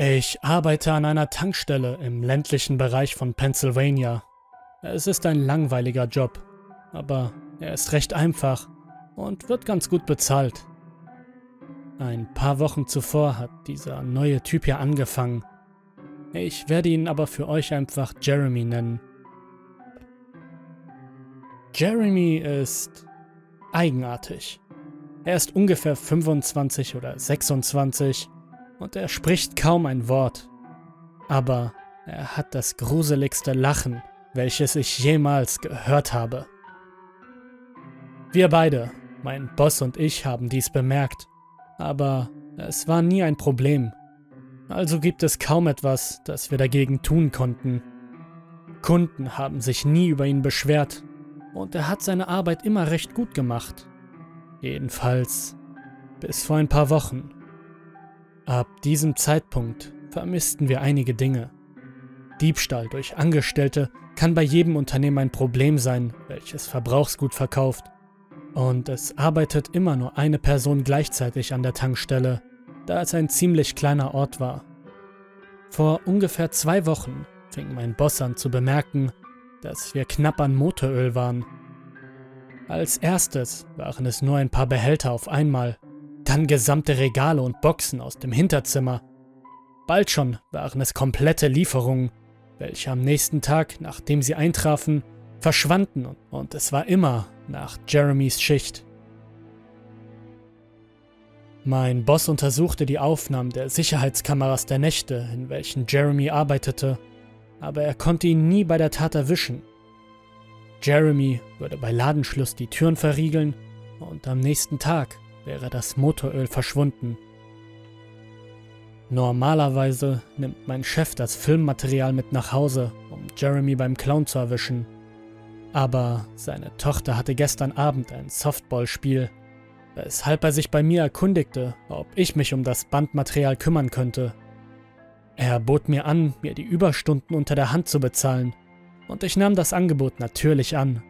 Ich arbeite an einer Tankstelle im ländlichen Bereich von Pennsylvania. Es ist ein langweiliger Job, aber er ist recht einfach und wird ganz gut bezahlt. Ein paar Wochen zuvor hat dieser neue Typ hier angefangen. Ich werde ihn aber für euch einfach Jeremy nennen. Jeremy ist eigenartig. Er ist ungefähr 25 oder 26 und er spricht kaum ein Wort. Aber er hat das gruseligste Lachen, welches ich jemals gehört habe. Wir beide, mein Boss und ich, haben dies bemerkt, aber es war nie ein Problem. Also gibt es kaum etwas, das wir dagegen tun konnten. Kunden haben sich nie über ihn beschwert und er hat seine Arbeit immer recht gut gemacht. Jedenfalls bis vor ein paar Wochen. Ab diesem Zeitpunkt vermissten wir einige Dinge. Diebstahl durch Angestellte kann bei jedem Unternehmen ein Problem sein, welches Verbrauchsgut verkauft. Und es arbeitet immer nur eine Person gleichzeitig an der Tankstelle, da es ein ziemlich kleiner Ort war. Vor ungefähr zwei Wochen fing mein Boss an zu bemerken, dass wir knapp an Motoröl waren. Als erstes waren es nur ein paar Behälter auf einmal, dann gesamte Regale und Boxen aus dem Hinterzimmer. Bald schon waren es komplette Lieferungen, welche am nächsten Tag, nachdem sie eintrafen, verschwanden und es war immer nach Jeremys Schicht. Mein Boss untersuchte die Aufnahmen der Sicherheitskameras der Nächte, in welchen Jeremy arbeitete, aber er konnte ihn nie bei der Tat erwischen. Jeremy würde bei Ladenschluss die Türen verriegeln und am nächsten Tag wäre das Motoröl verschwunden. Normalerweise nimmt mein Chef das Filmmaterial mit nach Hause, um Jeremy beim Clown zu erwischen. Aber seine Tochter hatte gestern Abend ein Softballspiel, weshalb er sich bei mir erkundigte, ob ich mich um das Bandmaterial kümmern könnte. Er bot mir an, mir die Überstunden unter der Hand zu bezahlen, und ich nahm das Angebot natürlich an.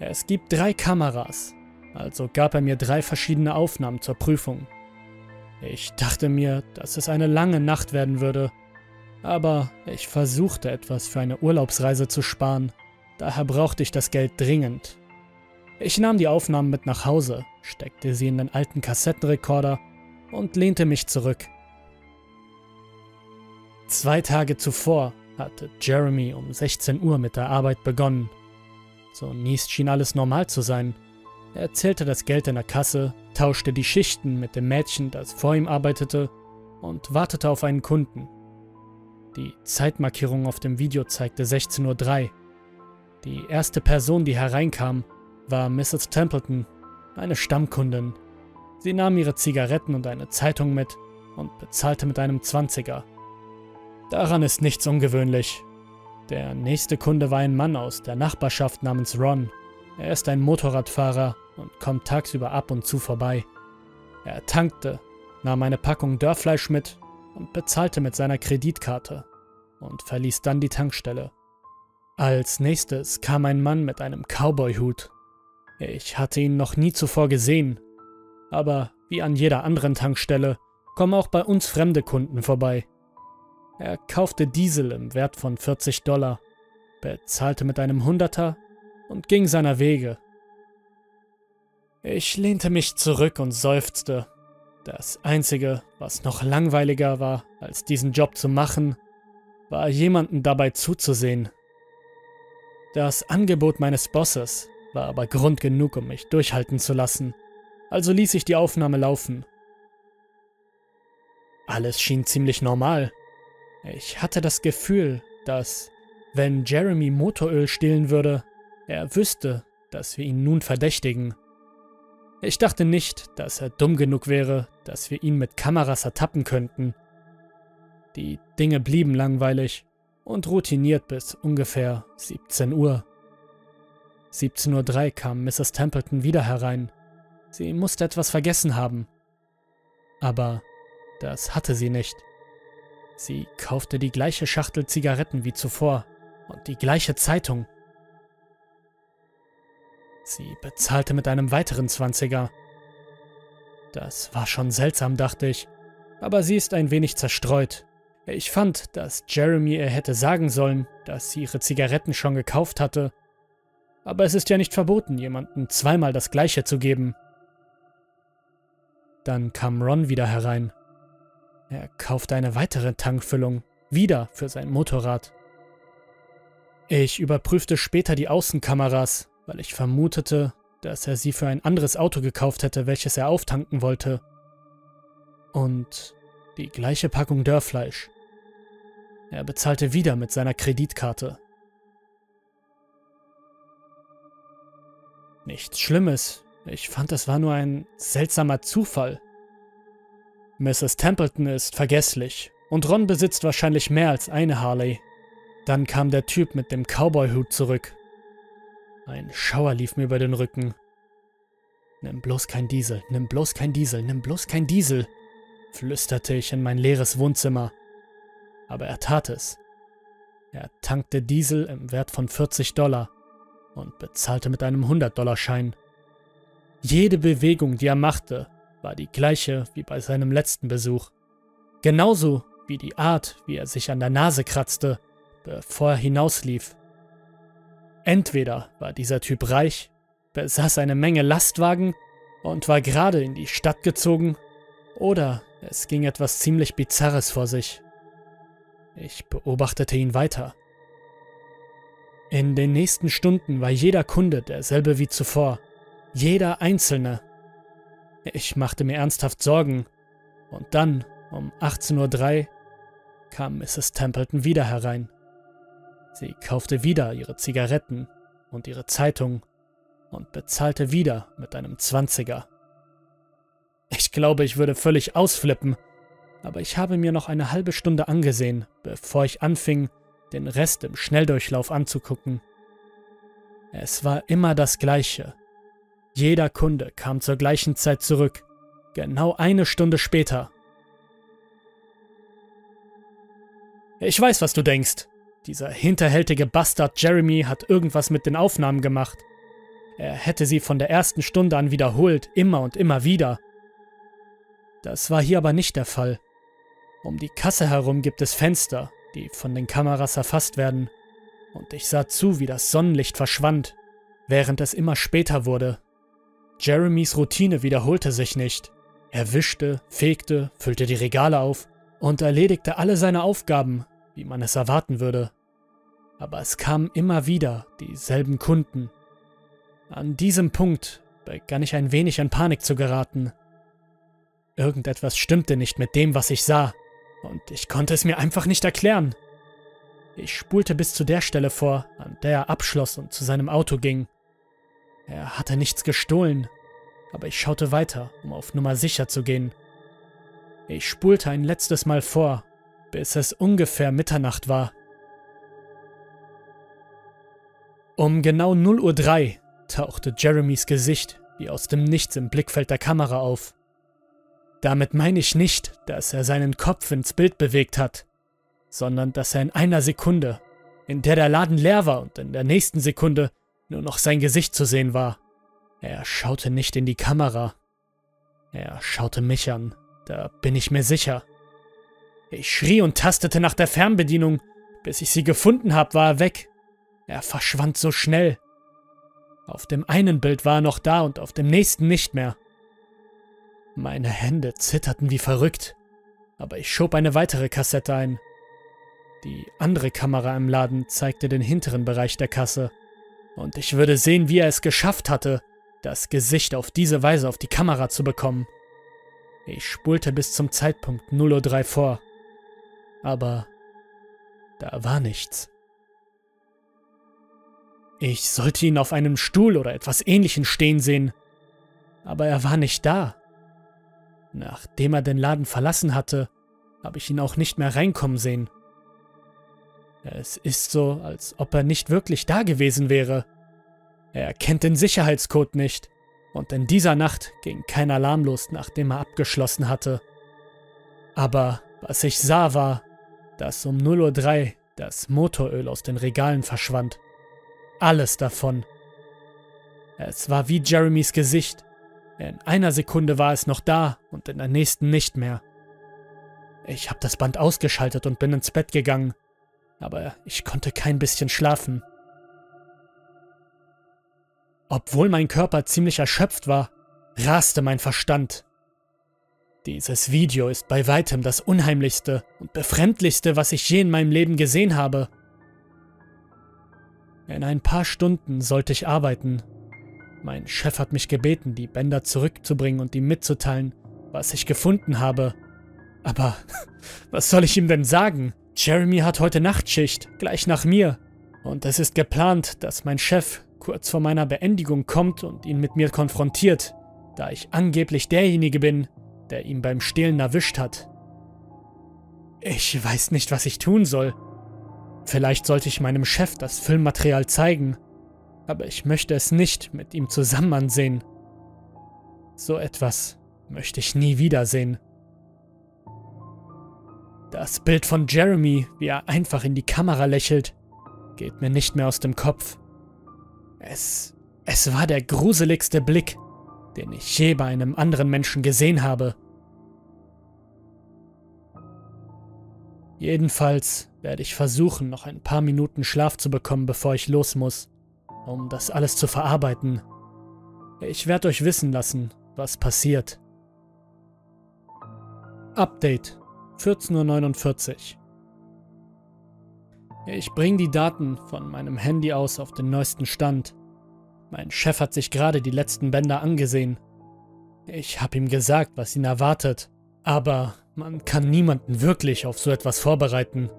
Es gibt drei Kameras, also gab er mir drei verschiedene Aufnahmen zur Prüfung. Ich dachte mir, dass es eine lange Nacht werden würde, aber ich versuchte etwas für eine Urlaubsreise zu sparen, daher brauchte ich das Geld dringend. Ich nahm die Aufnahmen mit nach Hause, steckte sie in den alten Kassettenrekorder und lehnte mich zurück. Zwei Tage zuvor hatte Jeremy um 16 Uhr mit der Arbeit begonnen. Zunächst schien alles normal zu sein, er zählte das Geld in der Kasse, tauschte die Schichten mit dem Mädchen, das vor ihm arbeitete, und wartete auf einen Kunden. Die Zeitmarkierung auf dem Video zeigte 16.03 Uhr. Die erste Person, die hereinkam, war Mrs. Templeton, eine Stammkundin. Sie nahm ihre Zigaretten und eine Zeitung mit und bezahlte mit einem Zwanziger. Daran ist nichts ungewöhnlich. Der nächste Kunde war ein Mann aus der Nachbarschaft namens Ron. Er ist ein Motorradfahrer und kommt tagsüber ab und zu vorbei. Er tankte, nahm eine Packung Dörrfleisch mit und bezahlte mit seiner Kreditkarte und verließ dann die Tankstelle. Als nächstes kam ein Mann mit einem Cowboy-Hut. Ich hatte ihn noch nie zuvor gesehen, aber wie an jeder anderen Tankstelle kommen auch bei uns fremde Kunden vorbei. Er kaufte Diesel im Wert von 40 Dollar, bezahlte mit einem Hunderter und ging seiner Wege. Ich lehnte mich zurück und seufzte. Das Einzige, was noch langweiliger war, als diesen Job zu machen, war jemanden dabei zuzusehen. Das Angebot meines Bosses war aber Grund genug, um mich durchhalten zu lassen, also ließ ich die Aufnahme laufen. Alles schien ziemlich normal. Ich hatte das Gefühl, dass, wenn Jeremy Motoröl stehlen würde, er wüsste, dass wir ihn nun verdächtigen. Ich dachte nicht, dass er dumm genug wäre, dass wir ihn mit Kameras ertappen könnten. Die Dinge blieben langweilig und routiniert bis ungefähr 17 Uhr. 17.03 Uhr kam Mrs. Templeton wieder herein. Sie musste etwas vergessen haben. Aber das hatte sie nicht. Sie kaufte die gleiche Schachtel Zigaretten wie zuvor und die gleiche Zeitung. Sie bezahlte mit einem weiteren Zwanziger. Das war schon seltsam, dachte ich, aber sie ist ein wenig zerstreut. Ich fand, dass Jeremy ihr hätte sagen sollen, dass sie ihre Zigaretten schon gekauft hatte. Aber es ist ja nicht verboten, jemandem zweimal das gleiche zu geben. Dann kam Ron wieder herein. Er kaufte eine weitere Tankfüllung, wieder für sein Motorrad. Ich überprüfte später die Außenkameras, weil ich vermutete, dass er sie für ein anderes Auto gekauft hätte, welches er auftanken wollte. Und die gleiche Packung Dörrfleisch. Er bezahlte wieder mit seiner Kreditkarte. Nichts Schlimmes. Ich fand, es war nur ein seltsamer Zufall. Mrs. Templeton ist vergesslich und Ron besitzt wahrscheinlich mehr als eine Harley. Dann kam der Typ mit dem Cowboy-Hut zurück. Ein Schauer lief mir über den Rücken. Nimm bloß kein Diesel, nimm bloß kein Diesel, nimm bloß kein Diesel, flüsterte ich in mein leeres Wohnzimmer. Aber er tat es. Er tankte Diesel im Wert von 40 Dollar und bezahlte mit einem 100-Dollar-Schein. Jede Bewegung, die er machte, war die gleiche wie bei seinem letzten Besuch. Genauso wie die Art, wie er sich an der Nase kratzte, bevor er hinauslief. Entweder war dieser Typ reich, besaß eine Menge Lastwagen und war gerade in die Stadt gezogen, oder es ging etwas ziemlich Bizarres vor sich. Ich beobachtete ihn weiter. In den nächsten Stunden war jeder Kunde derselbe wie zuvor, jeder einzelne. Ich machte mir ernsthaft Sorgen, und dann, um 18.03 Uhr, kam Mrs. Templeton wieder herein. Sie kaufte wieder ihre Zigaretten und ihre Zeitung und bezahlte wieder mit einem Zwanziger. Ich glaube, ich würde völlig ausflippen, aber ich habe mir noch eine halbe Stunde angesehen, bevor ich anfing, den Rest im Schnelldurchlauf anzugucken. Es war immer das Gleiche. Jeder Kunde kam zur gleichen Zeit zurück, genau eine Stunde später. Ich weiß, was du denkst, dieser hinterhältige Bastard Jeremy hat irgendwas mit den Aufnahmen gemacht. Er hätte sie von der ersten Stunde an wiederholt, immer und immer wieder. Das war hier aber nicht der Fall. Um die Kasse herum gibt es Fenster, die von den Kameras erfasst werden, und ich sah zu, wie das Sonnenlicht verschwand, während es immer später wurde. Jeremys Routine wiederholte sich nicht. Er wischte, fegte, füllte die Regale auf und erledigte alle seine Aufgaben, wie man es erwarten würde. Aber es kamen immer wieder dieselben Kunden. An diesem Punkt begann ich ein wenig in Panik zu geraten. Irgendetwas stimmte nicht mit dem, was ich sah, und ich konnte es mir einfach nicht erklären. Ich spulte bis zu der Stelle vor, an der er abschloss und zu seinem Auto ging. Er hatte nichts gestohlen, aber ich schaute weiter, um auf Nummer sicher zu gehen. Ich spulte ein letztes Mal vor bis es ungefähr Mitternacht war. Um genau 0.03 Uhr tauchte Jeremys Gesicht wie aus dem Nichts im Blickfeld der Kamera auf. Damit meine ich nicht, dass er seinen Kopf ins Bild bewegt hat, sondern dass er in einer Sekunde, in der der Laden leer war und in der nächsten Sekunde nur noch sein Gesicht zu sehen war. Er schaute nicht in die Kamera. Er schaute mich an, da bin ich mir sicher. Ich schrie und tastete nach der Fernbedienung. Bis ich sie gefunden habe, war er weg. Er verschwand so schnell. Auf dem einen Bild war er noch da und auf dem nächsten nicht mehr. Meine Hände zitterten wie verrückt, aber ich schob eine weitere Kassette ein. Die andere Kamera im Laden zeigte den hinteren Bereich der Kasse, und ich würde sehen, wie er es geschafft hatte, das Gesicht auf diese Weise auf die Kamera zu bekommen. Ich spulte bis zum Zeitpunkt 0.03 Uhr vor aber da war nichts. Ich sollte ihn auf einem Stuhl oder etwas ähnlichem stehen sehen, aber er war nicht da. Nachdem er den Laden verlassen hatte, habe ich ihn auch nicht mehr reinkommen sehen. Es ist so, als ob er nicht wirklich da gewesen wäre. Er kennt den Sicherheitscode nicht, und in dieser Nacht ging kein Alarm los, nachdem er abgeschlossen hatte. Aber was ich sah war, dass um 0.03 Uhr das Motoröl aus den Regalen verschwand. Alles davon. Es war wie Jeremys Gesicht. In einer Sekunde war es noch da und in der nächsten nicht mehr. Ich habe das Band ausgeschaltet und bin ins Bett gegangen, aber ich konnte kein bisschen schlafen. Obwohl mein Körper ziemlich erschöpft war, raste mein Verstand. Dieses Video ist bei weitem das unheimlichste und befremdlichste, was ich je in meinem Leben gesehen habe. In ein paar Stunden sollte ich arbeiten. Mein Chef hat mich gebeten, die Bänder zurückzubringen und ihm mitzuteilen, was ich gefunden habe. Aber was soll ich ihm denn sagen? Jeremy hat heute Nachtschicht, gleich nach mir. Und es ist geplant, dass mein Chef kurz vor meiner Beendigung kommt und ihn mit mir konfrontiert, da ich angeblich derjenige bin, der ihn beim Stehlen erwischt hat. Ich weiß nicht, was ich tun soll. Vielleicht sollte ich meinem Chef das Filmmaterial zeigen, aber ich möchte es nicht mit ihm zusammen ansehen. So etwas möchte ich nie wiedersehen. Das Bild von Jeremy, wie er einfach in die Kamera lächelt, geht mir nicht mehr aus dem Kopf. Es, es war der gruseligste Blick, den ich je bei einem anderen Menschen gesehen habe. Jedenfalls werde ich versuchen, noch ein paar Minuten Schlaf zu bekommen, bevor ich los muss, um das alles zu verarbeiten. Ich werde euch wissen lassen, was passiert. Update 14.49 Uhr. Ich bringe die Daten von meinem Handy aus auf den neuesten Stand. Mein Chef hat sich gerade die letzten Bänder angesehen. Ich habe ihm gesagt, was ihn erwartet, aber man kann niemanden wirklich auf so etwas vorbereiten.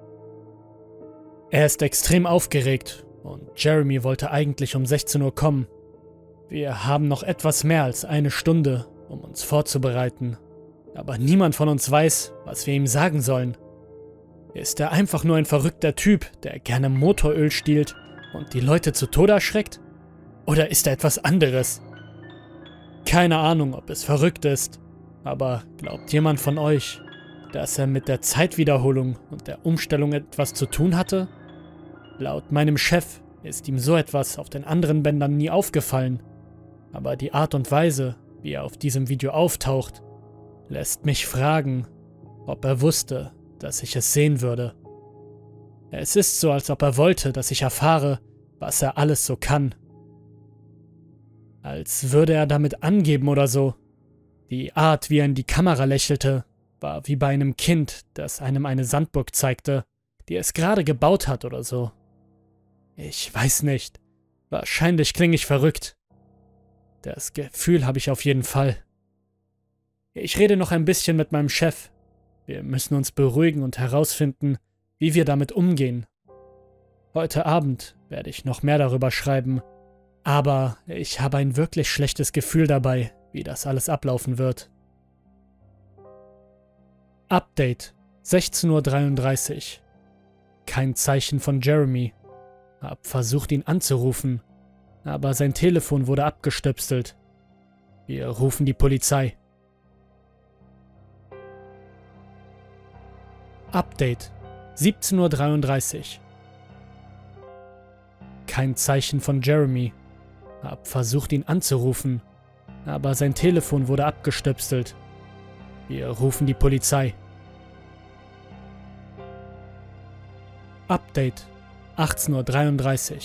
Er ist extrem aufgeregt und Jeremy wollte eigentlich um 16 Uhr kommen. Wir haben noch etwas mehr als eine Stunde, um uns vorzubereiten. Aber niemand von uns weiß, was wir ihm sagen sollen. Ist er einfach nur ein verrückter Typ, der gerne Motoröl stiehlt und die Leute zu Tode erschreckt? Oder ist er etwas anderes? Keine Ahnung, ob es verrückt ist, aber glaubt jemand von euch, dass er mit der Zeitwiederholung und der Umstellung etwas zu tun hatte? Laut meinem Chef ist ihm so etwas auf den anderen Bändern nie aufgefallen, aber die Art und Weise, wie er auf diesem Video auftaucht, lässt mich fragen, ob er wusste, dass ich es sehen würde. Es ist so, als ob er wollte, dass ich erfahre, was er alles so kann. Als würde er damit angeben oder so. Die Art, wie er in die Kamera lächelte, war wie bei einem Kind, das einem eine Sandburg zeigte, die es gerade gebaut hat oder so. Ich weiß nicht. Wahrscheinlich klinge ich verrückt. Das Gefühl habe ich auf jeden Fall. Ich rede noch ein bisschen mit meinem Chef. Wir müssen uns beruhigen und herausfinden, wie wir damit umgehen. Heute Abend werde ich noch mehr darüber schreiben, aber ich habe ein wirklich schlechtes Gefühl dabei, wie das alles ablaufen wird. Update 16.33 Uhr. Kein Zeichen von Jeremy. Hab versucht ihn anzurufen, aber sein Telefon wurde abgestöpselt. Wir rufen die Polizei. Update 17.33 Uhr. Kein Zeichen von Jeremy. Hab versucht ihn anzurufen, aber sein Telefon wurde abgestöpselt. Wir rufen die Polizei. Update 18.33 Uhr.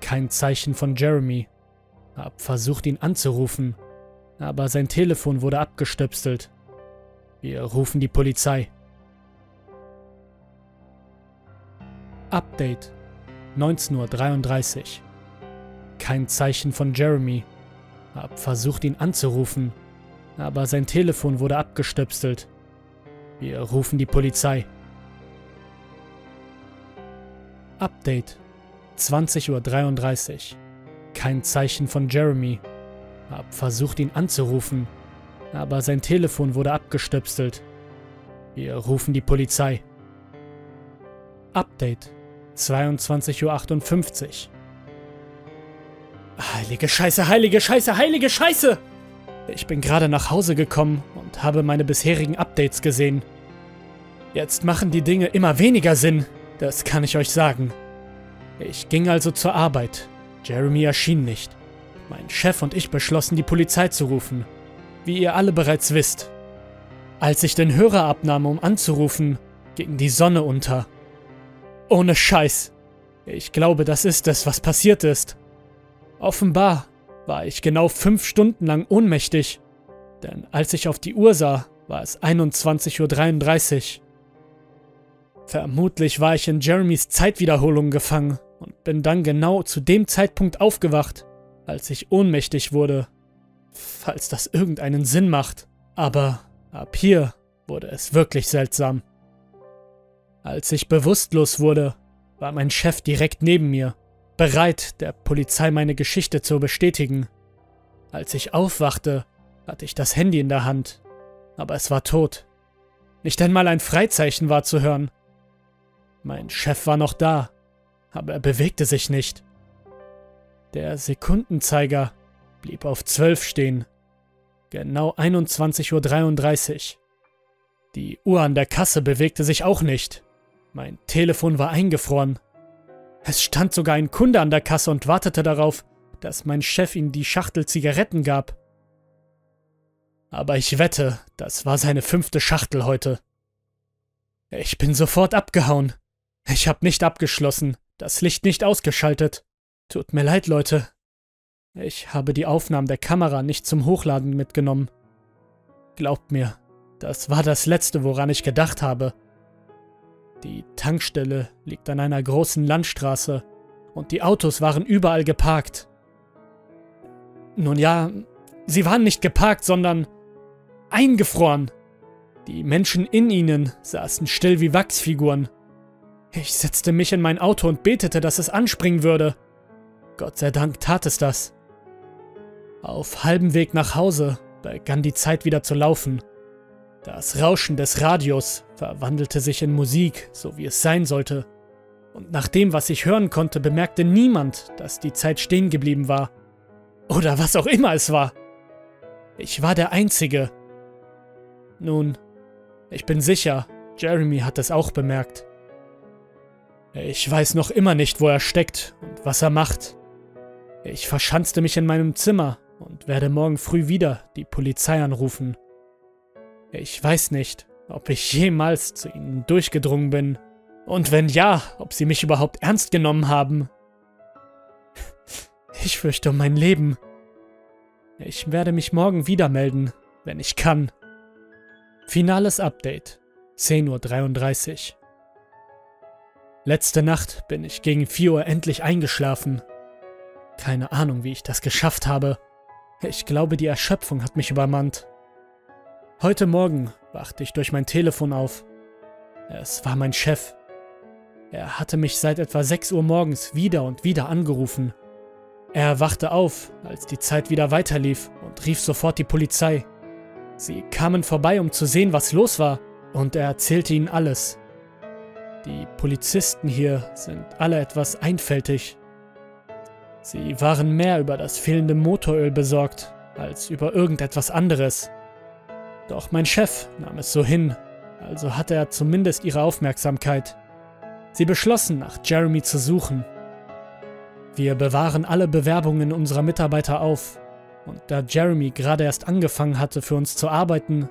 Kein Zeichen von Jeremy. Hab versucht ihn anzurufen, aber sein Telefon wurde abgestöpselt. Wir rufen die Polizei. Update 19.33 Uhr. Kein Zeichen von Jeremy. Hab versucht ihn anzurufen, aber sein Telefon wurde abgestöpselt. Wir rufen die Polizei. Update 20.33 Uhr. Kein Zeichen von Jeremy. Hab versucht ihn anzurufen, aber sein Telefon wurde abgestöpselt. Wir rufen die Polizei. Update 22.58 Uhr. Heilige Scheiße, heilige Scheiße, heilige Scheiße! Ich bin gerade nach Hause gekommen und habe meine bisherigen Updates gesehen. Jetzt machen die Dinge immer weniger Sinn, das kann ich euch sagen. Ich ging also zur Arbeit. Jeremy erschien nicht. Mein Chef und ich beschlossen, die Polizei zu rufen. Wie ihr alle bereits wisst. Als ich den Hörer abnahm, um anzurufen, ging die Sonne unter. Ohne Scheiß. Ich glaube, das ist es, was passiert ist. Offenbar war ich genau fünf Stunden lang ohnmächtig, denn als ich auf die Uhr sah, war es 21.33 Uhr. Vermutlich war ich in Jeremys Zeitwiederholung gefangen und bin dann genau zu dem Zeitpunkt aufgewacht, als ich ohnmächtig wurde. Falls das irgendeinen Sinn macht. Aber ab hier wurde es wirklich seltsam. Als ich bewusstlos wurde, war mein Chef direkt neben mir, bereit, der Polizei meine Geschichte zu bestätigen. Als ich aufwachte, hatte ich das Handy in der Hand, aber es war tot. Nicht einmal ein Freizeichen war zu hören. Mein Chef war noch da, aber er bewegte sich nicht. Der Sekundenzeiger blieb auf 12 stehen. Genau 21.33 Uhr. Die Uhr an der Kasse bewegte sich auch nicht. Mein Telefon war eingefroren. Es stand sogar ein Kunde an der Kasse und wartete darauf, dass mein Chef ihm die Schachtel Zigaretten gab. Aber ich wette, das war seine fünfte Schachtel heute. Ich bin sofort abgehauen. Ich hab nicht abgeschlossen, das Licht nicht ausgeschaltet. Tut mir leid, Leute. Ich habe die Aufnahmen der Kamera nicht zum Hochladen mitgenommen. Glaubt mir, das war das Letzte, woran ich gedacht habe. Die Tankstelle liegt an einer großen Landstraße und die Autos waren überall geparkt. Nun ja, sie waren nicht geparkt, sondern eingefroren. Die Menschen in ihnen saßen still wie Wachsfiguren. Ich setzte mich in mein Auto und betete, dass es anspringen würde. Gott sei Dank tat es das. Auf halbem Weg nach Hause begann die Zeit wieder zu laufen. Das Rauschen des Radios verwandelte sich in Musik, so wie es sein sollte. Und nach dem, was ich hören konnte, bemerkte niemand, dass die Zeit stehen geblieben war. Oder was auch immer es war. Ich war der Einzige. Nun, ich bin sicher, Jeremy hat es auch bemerkt. Ich weiß noch immer nicht, wo er steckt und was er macht. Ich verschanzte mich in meinem Zimmer und werde morgen früh wieder die Polizei anrufen. Ich weiß nicht, ob ich jemals zu ihnen durchgedrungen bin. Und wenn ja, ob sie mich überhaupt ernst genommen haben. Ich fürchte um mein Leben. Ich werde mich morgen wieder melden, wenn ich kann. Finales Update. 10.33 Uhr. Letzte Nacht bin ich gegen 4 Uhr endlich eingeschlafen. Keine Ahnung, wie ich das geschafft habe. Ich glaube, die Erschöpfung hat mich übermannt. Heute Morgen wachte ich durch mein Telefon auf. Es war mein Chef. Er hatte mich seit etwa 6 Uhr morgens wieder und wieder angerufen. Er wachte auf, als die Zeit wieder weiterlief und rief sofort die Polizei. Sie kamen vorbei, um zu sehen, was los war, und er erzählte ihnen alles. Die Polizisten hier sind alle etwas einfältig. Sie waren mehr über das fehlende Motoröl besorgt, als über irgendetwas anderes. Doch mein Chef nahm es so hin, also hatte er zumindest ihre Aufmerksamkeit. Sie beschlossen, nach Jeremy zu suchen. Wir bewahren alle Bewerbungen unserer Mitarbeiter auf, und da Jeremy gerade erst angefangen hatte, für uns zu arbeiten,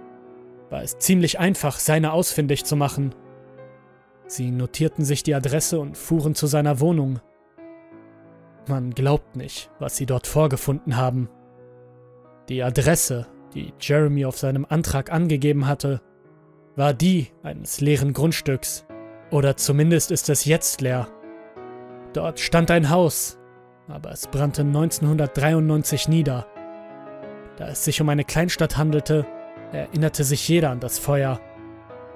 war es ziemlich einfach, seine ausfindig zu machen. Sie notierten sich die Adresse und fuhren zu seiner Wohnung. Man glaubt nicht, was sie dort vorgefunden haben. Die Adresse, die Jeremy auf seinem Antrag angegeben hatte, war die eines leeren Grundstücks. Oder zumindest ist es jetzt leer. Dort stand ein Haus, aber es brannte 1993 nieder. Da es sich um eine Kleinstadt handelte, erinnerte sich jeder an das Feuer.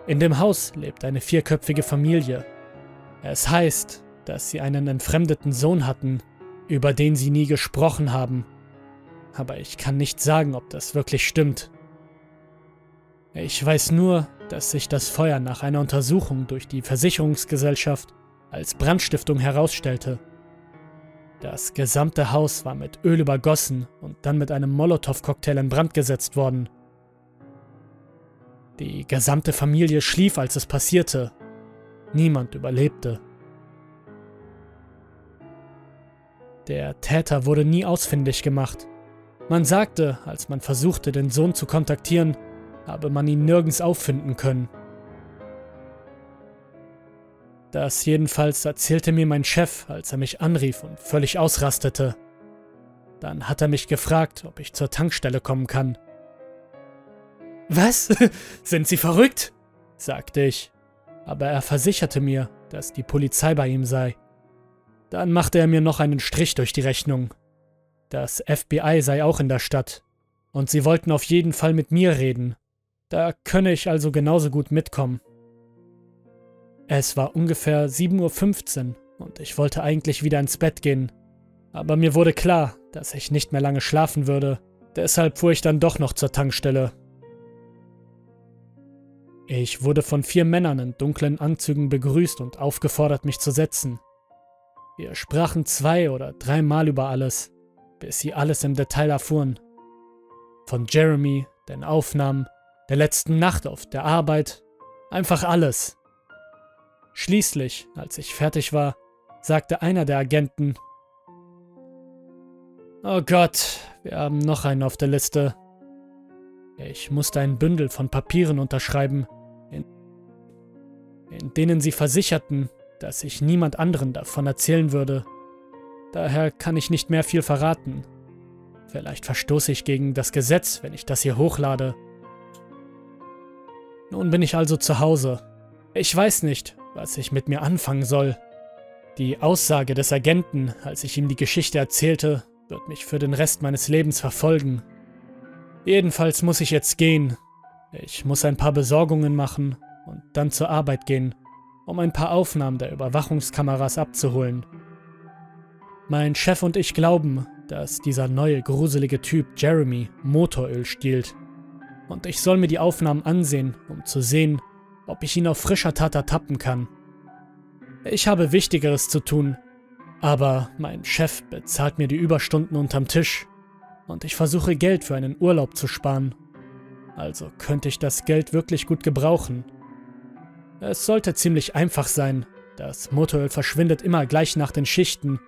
In dem Haus lebt eine vierköpfige Familie. Es heißt, dass sie einen entfremdeten Sohn hatten, über den sie nie gesprochen haben. Aber ich kann nicht sagen, ob das wirklich stimmt. Ich weiß nur, dass sich das Feuer nach einer Untersuchung durch die Versicherungsgesellschaft als Brandstiftung herausstellte. Das gesamte Haus war mit Öl übergossen und dann mit einem Molotow-Cocktail in Brand gesetzt worden. Die gesamte Familie schlief, als es passierte. Niemand überlebte. Der Täter wurde nie ausfindig gemacht. Man sagte, als man versuchte, den Sohn zu kontaktieren, habe man ihn nirgends auffinden können. Das jedenfalls erzählte mir mein Chef, als er mich anrief und völlig ausrastete. Dann hat er mich gefragt, ob ich zur Tankstelle kommen kann. Was? Sind Sie verrückt? sagte ich, aber er versicherte mir, dass die Polizei bei ihm sei. Dann machte er mir noch einen Strich durch die Rechnung. Das FBI sei auch in der Stadt, und sie wollten auf jeden Fall mit mir reden. Da könne ich also genauso gut mitkommen. Es war ungefähr 7.15 Uhr und ich wollte eigentlich wieder ins Bett gehen. Aber mir wurde klar, dass ich nicht mehr lange schlafen würde. Deshalb fuhr ich dann doch noch zur Tankstelle. Ich wurde von vier Männern in dunklen Anzügen begrüßt und aufgefordert, mich zu setzen. Wir sprachen zwei oder dreimal über alles, bis sie alles im Detail erfuhren. Von Jeremy, den Aufnahmen, der letzten Nacht auf der Arbeit, einfach alles. Schließlich, als ich fertig war, sagte einer der Agenten, Oh Gott, wir haben noch einen auf der Liste. Ich musste ein Bündel von Papieren unterschreiben, in, in denen sie versicherten, dass ich niemand anderen davon erzählen würde. Daher kann ich nicht mehr viel verraten. Vielleicht verstoße ich gegen das Gesetz, wenn ich das hier hochlade. Nun bin ich also zu Hause. Ich weiß nicht, was ich mit mir anfangen soll. Die Aussage des Agenten, als ich ihm die Geschichte erzählte, wird mich für den Rest meines Lebens verfolgen. Jedenfalls muss ich jetzt gehen. Ich muss ein paar Besorgungen machen und dann zur Arbeit gehen, um ein paar Aufnahmen der Überwachungskameras abzuholen. Mein Chef und ich glauben, dass dieser neue gruselige Typ Jeremy Motoröl stiehlt. Und ich soll mir die Aufnahmen ansehen, um zu sehen, ob ich ihn auf frischer Tat ertappen kann. Ich habe Wichtigeres zu tun, aber mein Chef bezahlt mir die Überstunden unterm Tisch und ich versuche Geld für einen Urlaub zu sparen. Also könnte ich das Geld wirklich gut gebrauchen. Es sollte ziemlich einfach sein. Das Motoröl verschwindet immer gleich nach den Schichten.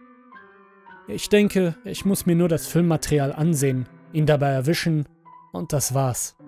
Ich denke, ich muss mir nur das Filmmaterial ansehen, ihn dabei erwischen und das war's.